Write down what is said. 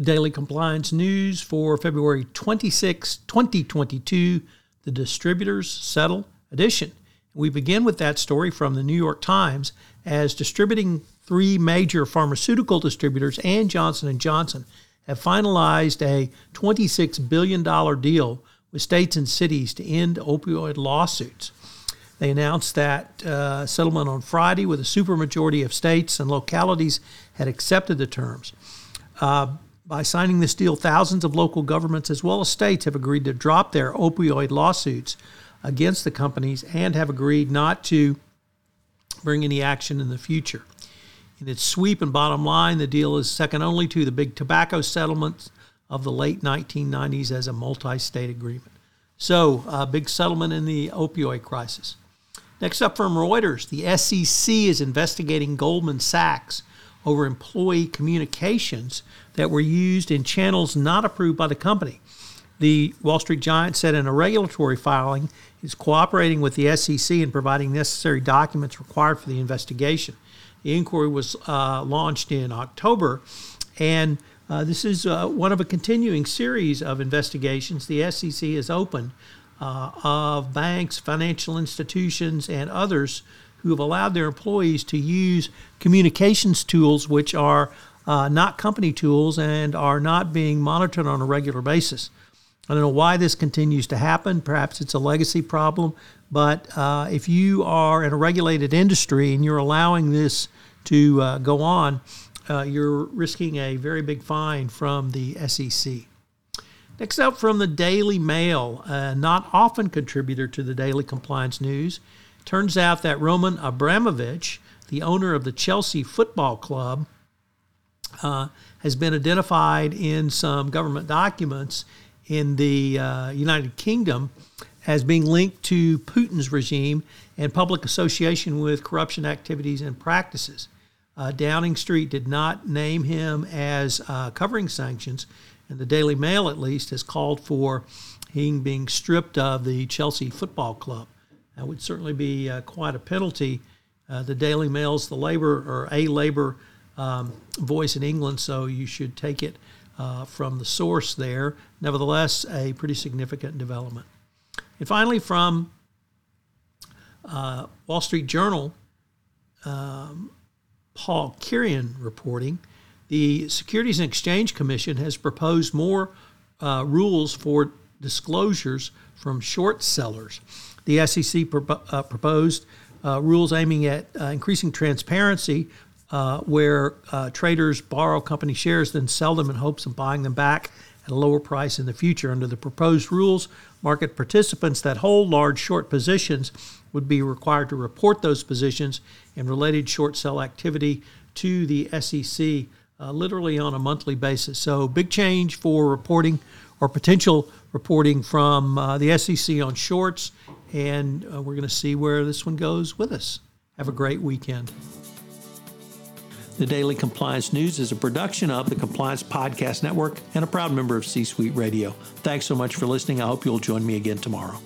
Daily Compliance News for February 26, 2022, the Distributors Settle Edition. We begin with that story from the New York Times as distributing three major pharmaceutical distributors and Johnson & Johnson have finalized a $26 billion deal with states and cities to end opioid lawsuits. They announced that uh, settlement on Friday with a supermajority of states and localities had accepted the terms. Uh, by signing this deal, thousands of local governments as well as states have agreed to drop their opioid lawsuits against the companies and have agreed not to bring any action in the future. In its sweep and bottom line, the deal is second only to the big tobacco settlements of the late 1990s as a multi state agreement. So, a big settlement in the opioid crisis. Next up from Reuters, the SEC is investigating Goldman Sachs over employee communications that were used in channels not approved by the company. The Wall Street Giant said in a regulatory filing is cooperating with the SEC in providing necessary documents required for the investigation. The inquiry was uh, launched in October, and uh, this is uh, one of a continuing series of investigations the SEC has opened uh, of banks, financial institutions, and others who have allowed their employees to use communications tools which are uh, not company tools and are not being monitored on a regular basis. I don't know why this continues to happen. Perhaps it's a legacy problem. But uh, if you are in a regulated industry and you're allowing this to uh, go on, uh, you're risking a very big fine from the SEC. Next up from the Daily Mail, a not often contributor to the Daily Compliance News. Turns out that Roman Abramovich, the owner of the Chelsea Football Club, uh, has been identified in some government documents in the uh, United Kingdom as being linked to Putin's regime and public association with corruption activities and practices. Uh, Downing Street did not name him as uh, covering sanctions, and the Daily Mail, at least, has called for him being stripped of the Chelsea Football Club. That would certainly be uh, quite a penalty. Uh, the Daily Mail's the labor or a labor um, voice in England, so you should take it uh, from the source there. Nevertheless, a pretty significant development. And finally, from uh, Wall Street Journal, um, Paul Kiernan reporting, the Securities and Exchange Commission has proposed more uh, rules for disclosures from short sellers. The SEC pro- uh, proposed uh, rules aiming at uh, increasing transparency uh, where uh, traders borrow company shares, then sell them in hopes of buying them back at a lower price in the future. Under the proposed rules, market participants that hold large short positions would be required to report those positions and related short sell activity to the SEC uh, literally on a monthly basis. So, big change for reporting or potential reporting from uh, the SEC on shorts, and uh, we're going to see where this one goes with us. Have a great weekend. The Daily Compliance News is a production of the Compliance Podcast Network and a proud member of C Suite Radio. Thanks so much for listening. I hope you'll join me again tomorrow.